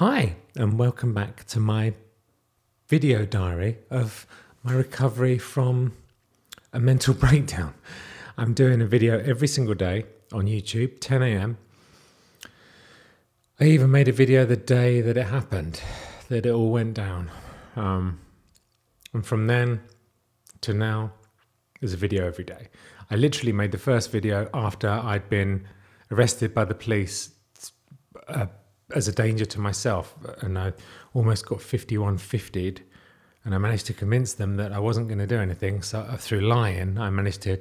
Hi, and welcome back to my video diary of my recovery from a mental breakdown. I'm doing a video every single day on YouTube, 10 a.m. I even made a video the day that it happened, that it all went down. Um, and from then to now, there's a video every day. I literally made the first video after I'd been arrested by the police uh, as a danger to myself, and I almost got 5150'd. And I managed to convince them that I wasn't going to do anything. So uh, through lying, I managed to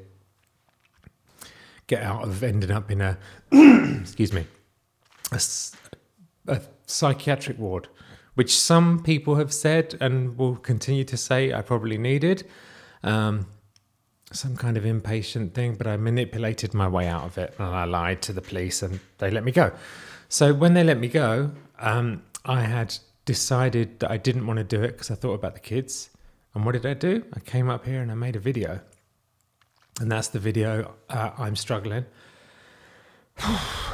get out of ending up in a excuse me a, a psychiatric ward, which some people have said and will continue to say I probably needed. Um, some kind of inpatient thing, but I manipulated my way out of it and I lied to the police and they let me go. So when they let me go, um, I had decided that I didn't want to do it because I thought about the kids. And what did I do? I came up here and I made a video. And that's the video uh, I'm struggling.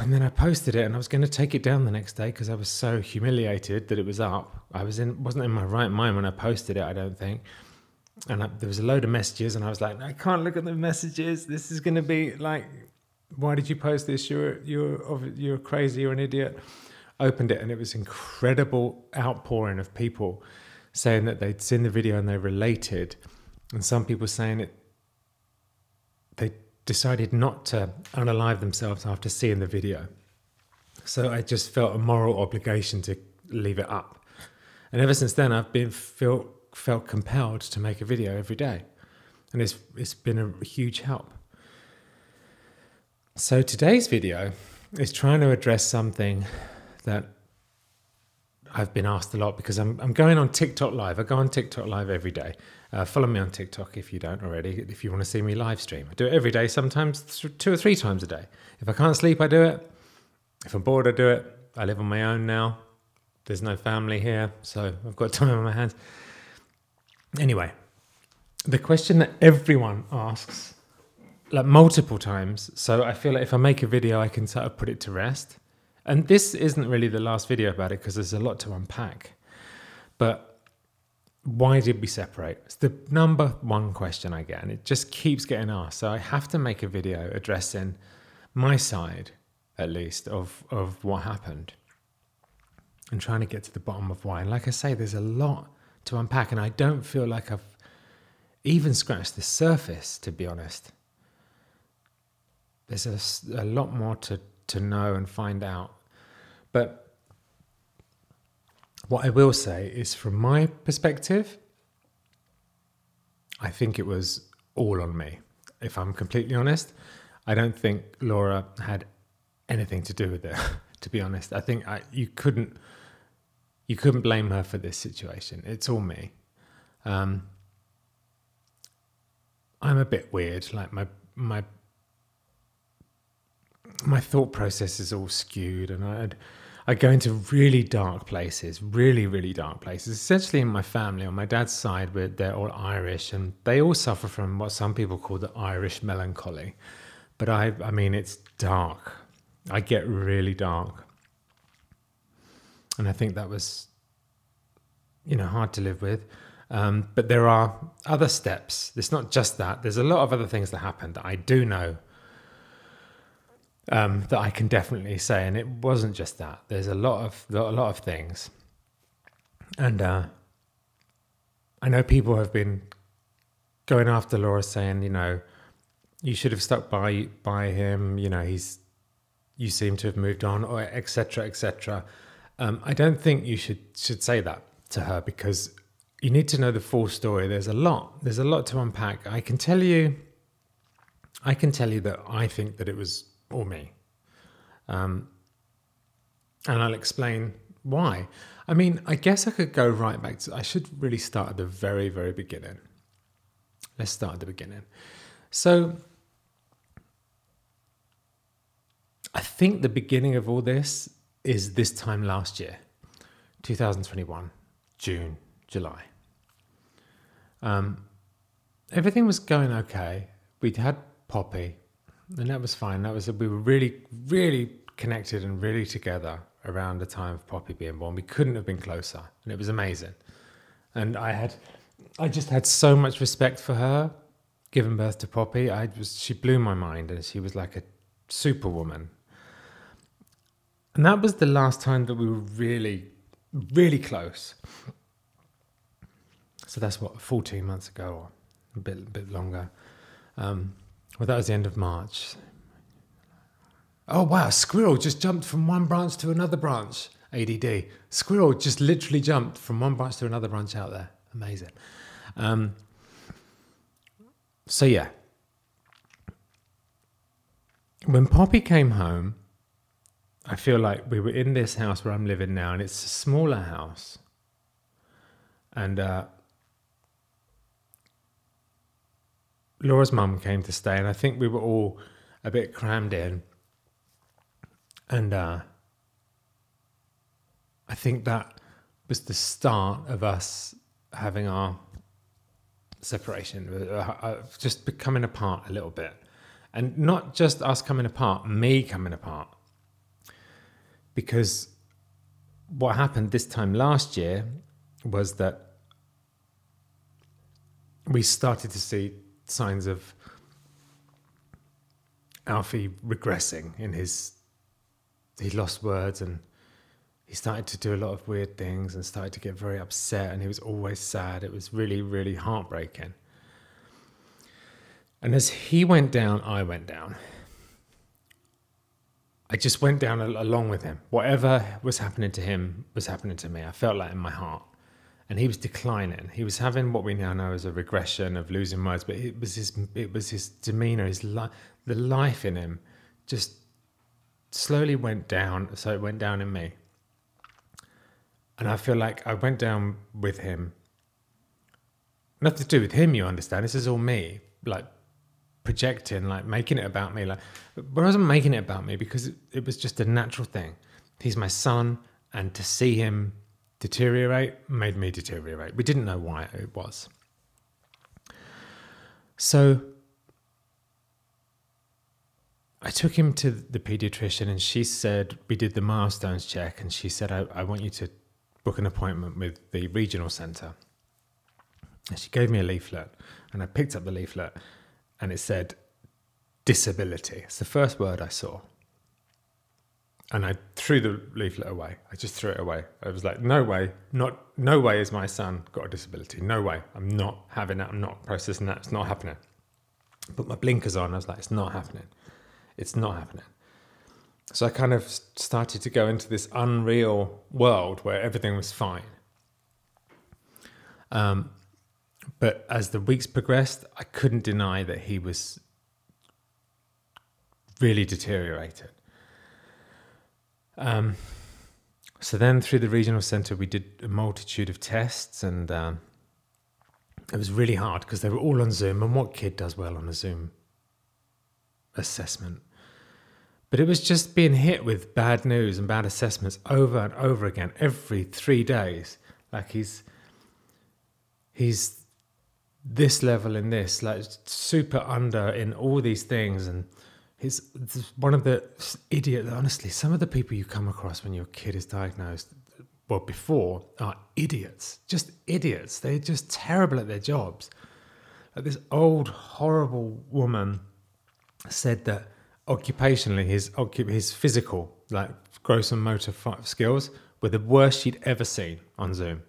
and then I posted it and I was going to take it down the next day because I was so humiliated that it was up. I was in wasn't in my right mind when I posted it, I don't think and I, there was a load of messages, and I was like, I can't look at the messages. This is going to be like, why did you post this? You're you're you're crazy. You're an idiot. Opened it, and it was incredible outpouring of people saying that they'd seen the video and they related, and some people saying it. They decided not to unalive themselves after seeing the video. So I just felt a moral obligation to leave it up. And ever since then, I've been felt felt compelled to make a video every day. And it's, it's been a huge help. So today's video is trying to address something that I've been asked a lot because I'm, I'm going on TikTok live. I go on TikTok live every day. Uh, follow me on TikTok if you don't already, if you want to see me live stream. I do it every day, sometimes two or three times a day. If I can't sleep, I do it. If I'm bored, I do it. I live on my own now. There's no family here, so I've got time on my hands. Anyway, the question that everyone asks, like multiple times, so I feel like if I make a video, I can sort of put it to rest. And this isn't really the last video about it because there's a lot to unpack. But why did we separate? It's the number one question I get, and it just keeps getting asked. So I have to make a video addressing my side, at least, of, of what happened and trying to get to the bottom of why. And like I say, there's a lot to unpack, and I don't feel like I've even scratched the surface, to be honest. There's a, a lot more to, to know and find out. But what I will say is, from my perspective, I think it was all on me. If I'm completely honest, I don't think Laura had anything to do with it. to be honest, I think I, you couldn't you couldn't blame her for this situation. It's all me. Um, I'm a bit weird. Like my my my thought process is all skewed, and I'd I go into really dark places, really really dark places. Essentially, in my family, on my dad's side, they're all Irish, and they all suffer from what some people call the Irish melancholy. But I I mean, it's dark. I get really dark. And I think that was, you know, hard to live with. Um, but there are other steps. It's not just that. There's a lot of other things that happen that I do know um, that I can definitely say, and it wasn't just that. There's a lot of a lot of things, and uh, I know people have been going after Laura, saying, you know, you should have stuck by by him. You know, he's you seem to have moved on, or etc. etc. Um, I don't think you should should say that to her because you need to know the full story. There's a lot. There's a lot to unpack. I can tell you. I can tell you that I think that it was all me, um, and I'll explain why. I mean, I guess I could go right back to. I should really start at the very, very beginning. Let's start at the beginning. So, I think the beginning of all this is this time last year, 2021, June, July. Um, everything was going okay. We'd had Poppy, and that was fine. That was we were really, really connected and really together around the time of Poppy being born. We couldn't have been closer, and it was amazing. And I had, I just had so much respect for her, giving birth to Poppy. I was, she blew my mind, and she was like a superwoman. And that was the last time that we were really, really close. So that's what, 14 months ago, or a bit, bit longer. Um, well, that was the end of March. Oh, wow, squirrel just jumped from one branch to another branch. ADD. Squirrel just literally jumped from one branch to another branch out there. Amazing. Um, so, yeah. When Poppy came home, I feel like we were in this house where I'm living now, and it's a smaller house. And uh, Laura's mum came to stay, and I think we were all a bit crammed in. And uh, I think that was the start of us having our separation, uh, uh, just becoming apart a little bit. And not just us coming apart, me coming apart. Because what happened this time last year was that we started to see signs of Alfie regressing in his. He lost words and he started to do a lot of weird things and started to get very upset and he was always sad. It was really, really heartbreaking. And as he went down, I went down. I just went down along with him. Whatever was happening to him was happening to me. I felt like in my heart and he was declining. He was having what we now know as a regression of losing words, but it was his it was his demeanor, his li- the life in him, just slowly went down. So it went down in me, and I feel like I went down with him. Nothing to do with him, you understand. This is all me, like projecting, like making it about me. Like, but I wasn't making it about me because it, it was just a natural thing. He's my son, and to see him deteriorate made me deteriorate. We didn't know why it was. So I took him to the pediatrician and she said, We did the milestones check, and she said, I, I want you to book an appointment with the regional centre. And she gave me a leaflet, and I picked up the leaflet, and it said, Disability. It's the first word I saw and I threw the leaflet away. I just threw it away. I was like, no way, not no way is my son got a disability. No way. I'm not having that. I'm not processing that. It's not happening. Put my blinkers on. I was like, it's not happening. It's not happening. So I kind of started to go into this unreal world where everything was fine. Um, but as the weeks progressed, I couldn't deny that he was really deteriorated. Um, so then through the regional centre, we did a multitude of tests, and um, it was really hard because they were all on Zoom. And what kid does well on a Zoom assessment? But it was just being hit with bad news and bad assessments over and over again every three days. Like he's he's this level in this, like super under in all these things, and He's one of the idiot. Honestly, some of the people you come across when your kid is diagnosed, well, before, are idiots. Just idiots. They're just terrible at their jobs. Like this old, horrible woman said that occupationally, his his physical, like gross and motor skills, were the worst she'd ever seen on Zoom.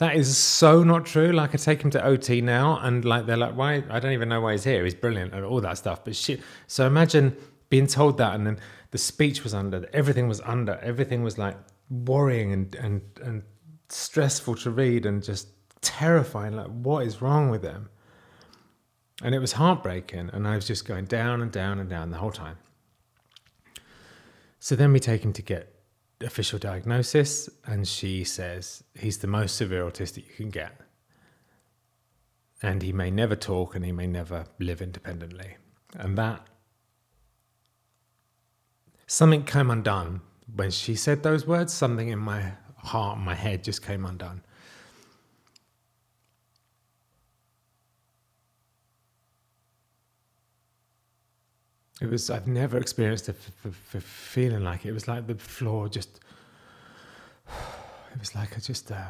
That is so not true. Like I take him to OT now, and like they're like, "Why? I don't even know why he's here. He's brilliant and all that stuff." But shit. So imagine being told that, and then the speech was under, everything was under, everything was like worrying and and and stressful to read, and just terrifying. Like, what is wrong with him? And it was heartbreaking, and I was just going down and down and down the whole time. So then we take him to get official diagnosis, and she says he's the most severe autistic you can get. And he may never talk and he may never live independently. And that, something came undone when she said those words, something in my heart, my head just came undone. It was, I've never experienced a f- f- f- feeling like it. it was like the floor just It was like I just, uh,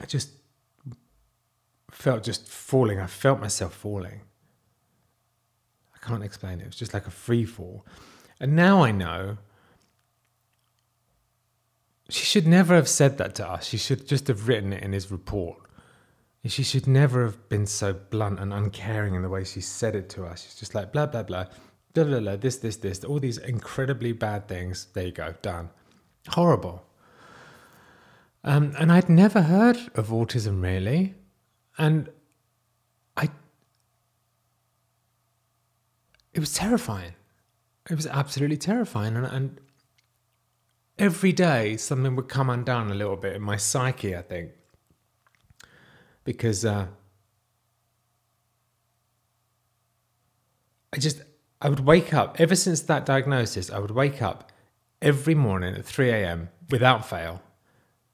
I just felt just falling. I felt myself falling. I can't explain it. It was just like a free fall. And now I know she should never have said that to us. She should just have written it in his report. She should never have been so blunt and uncaring in the way she said it to us. She's just like blah blah blah, blah blah blah, this this this, all these incredibly bad things. There you go, done. Horrible. Um, and I'd never heard of autism really, and I. It was terrifying. It was absolutely terrifying, and, and every day something would come undone a little bit in my psyche. I think because uh, I just I would wake up ever since that diagnosis. I would wake up every morning at 3 a.m. without fail,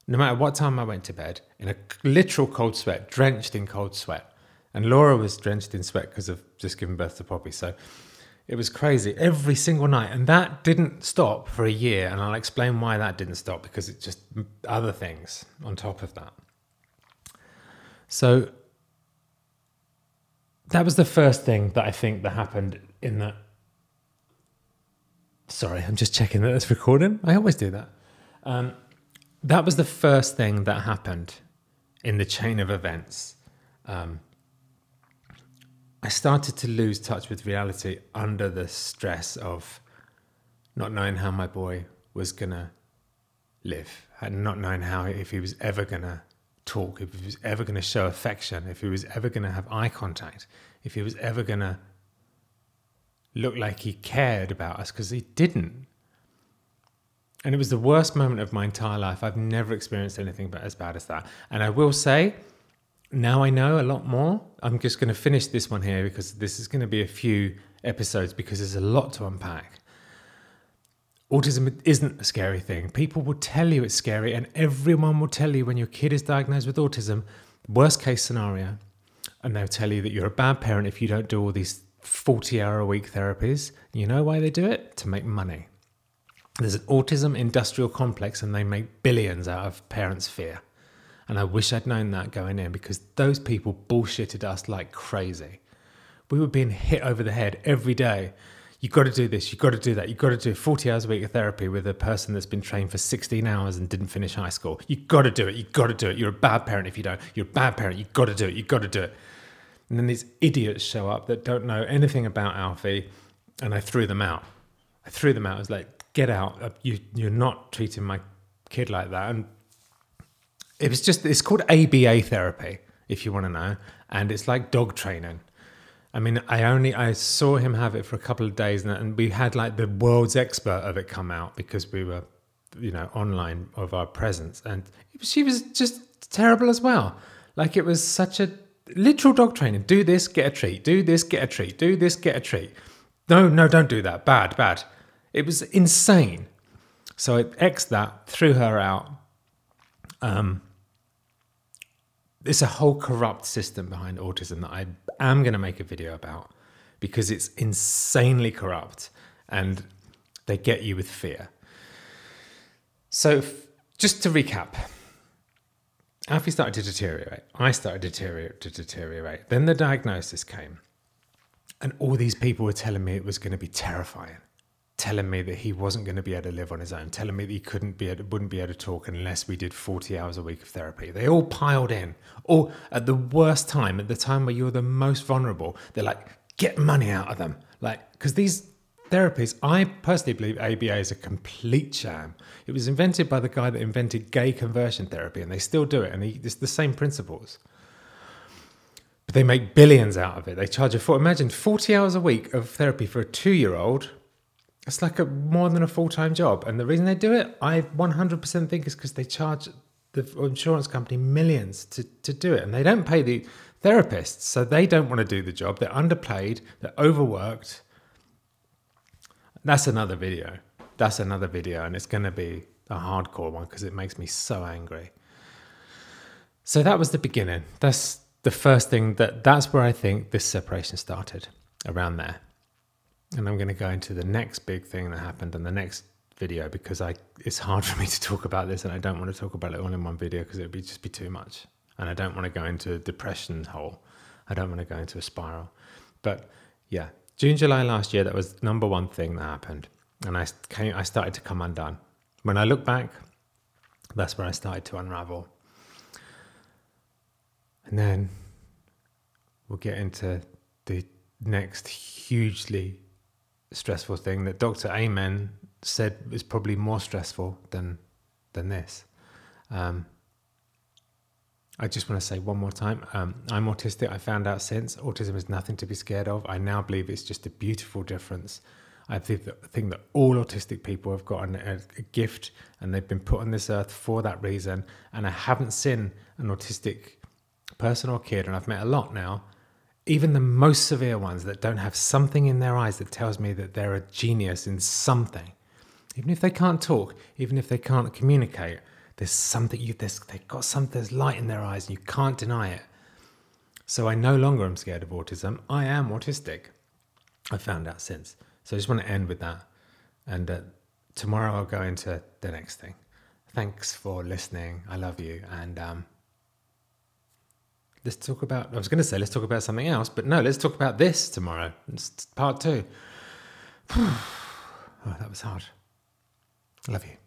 no matter what time I went to bed, in a literal cold sweat, drenched in cold sweat. And Laura was drenched in sweat because of just giving birth to Poppy. So it was crazy every single night. And that didn't stop for a year. And I'll explain why that didn't stop because it's just other things on top of that. So that was the first thing that I think that happened in that. Sorry, I'm just checking that it's recording. I always do that. Um, that was the first thing that happened in the chain of events. Um, I started to lose touch with reality under the stress of not knowing how my boy was gonna live and not knowing how if he was ever gonna talk, if he was ever going to show affection, if he was ever going to have eye contact, if he was ever going to look like he cared about us, because he didn't. And it was the worst moment of my entire life. I've never experienced anything but as bad as that. And I will say, now I know a lot more. I'm just going to finish this one here because this is going to be a few episodes because there's a lot to unpack autism isn't a scary thing. People will tell you it's scary, and everyone will tell you when your kid is diagnosed with autism, worst case scenario, and they'll tell you that you're a bad parent if you don't do all these 40 hour a week therapies. You know why they do it? To make money. There's an autism industrial complex, and they make billions out of parents' fear. And I wish I'd known that going in because those people bullshitted us like crazy. We were being hit over the head every day you've got to do this, you've got to do that, you've got to do 40 hours a week of therapy with a person that's been trained for 16 hours and didn't finish high school. You've got to do it, you've got to do it. You're a bad parent if you don't. You're a bad parent, you've got to do it, you've got to do it. And then these idiots show up that don't know anything about Alfie, and I threw them out. I threw them out. I was like, get out. Uh, you, you're not treating my kid like that. And it was just, it's called ABA therapy, if you want to know. And it's like dog training. I mean, I only I saw him have it for a couple of days, and, we had like the world's expert of it come out because we were, you know, online of our presence, and she was just terrible as well. Like it was such a literal dog training. Do this, get a treat. Do this, get a treat. Do this, get a treat. No, no, don't do that. Bad, bad. It was insane. So I X that, threw her out. Um, there's a whole corrupt system behind autism that I am going to make a video about because it's insanely corrupt and they get you with fear. So, f- just to recap, Alfie started to deteriorate. I started deteriorate, to deteriorate. Then the diagnosis came, and all these people were telling me it was going to be terrifying telling me that he wasn't going to be able to live on his own, telling me that he couldn't be able, wouldn't be able to talk unless we did 40 hours a week of therapy. They all piled in, all at the worst time, at the time where you're the most vulnerable. They're like, get money out of them. Like, because these therapies, I personally believe ABA is a complete sham. It was invented by the guy that invented gay conversion therapy, and they still do it, and it's the same principles. But they make billions out of it. They charge a for imagine 40 hours a week of therapy for a two year old it's like a more than a full time job. And the reason they do it, I 100% think is because they charge the insurance company millions to, to do it. And they don't pay the therapists. So they don't want to do the job. They're underpaid, they're overworked. That's another video. That's another video. And it's going to be a hardcore one because it makes me so angry. So that was the beginning. That's the first thing that that's where I think this separation started around there. And I'm going to go into the next big thing that happened in the next video because I it's hard for me to talk about this and I don't want to talk about it all in one video because it would be just be too much. And I don't want to go into a depression hole. I don't want to go into a spiral. But yeah, June, July last year, that was number one thing that happened. And I came I started to come undone. When I look back, that's where I started to unravel. And then we'll get into the next hugely stressful thing that Dr. Amen said is probably more stressful than than this. Um, I just want to say one more time um, I'm autistic. I found out since autism is nothing to be scared of. I now believe it's just a beautiful difference. I think that, think that all autistic people have got a, a, gift and they've been put on this earth for that reason. And I haven't seen an autistic person or kid, and I've met a lot now, even the most severe ones that don't have something in their eyes that tells me that they're a genius in something. Even if they can't talk, even if they can't communicate, there's something you there's they've got some there's light in their eyes and you can't deny it. So I no longer am scared of autism. I am autistic. I found out since. So I just want to end with that. And uh, tomorrow I'll go into the next thing. Thanks for listening. I love you. And um, let's talk about, I was going to say, let's talk about something else, but no, let's talk about this tomorrow. It's part two. oh, that was hard. Love you.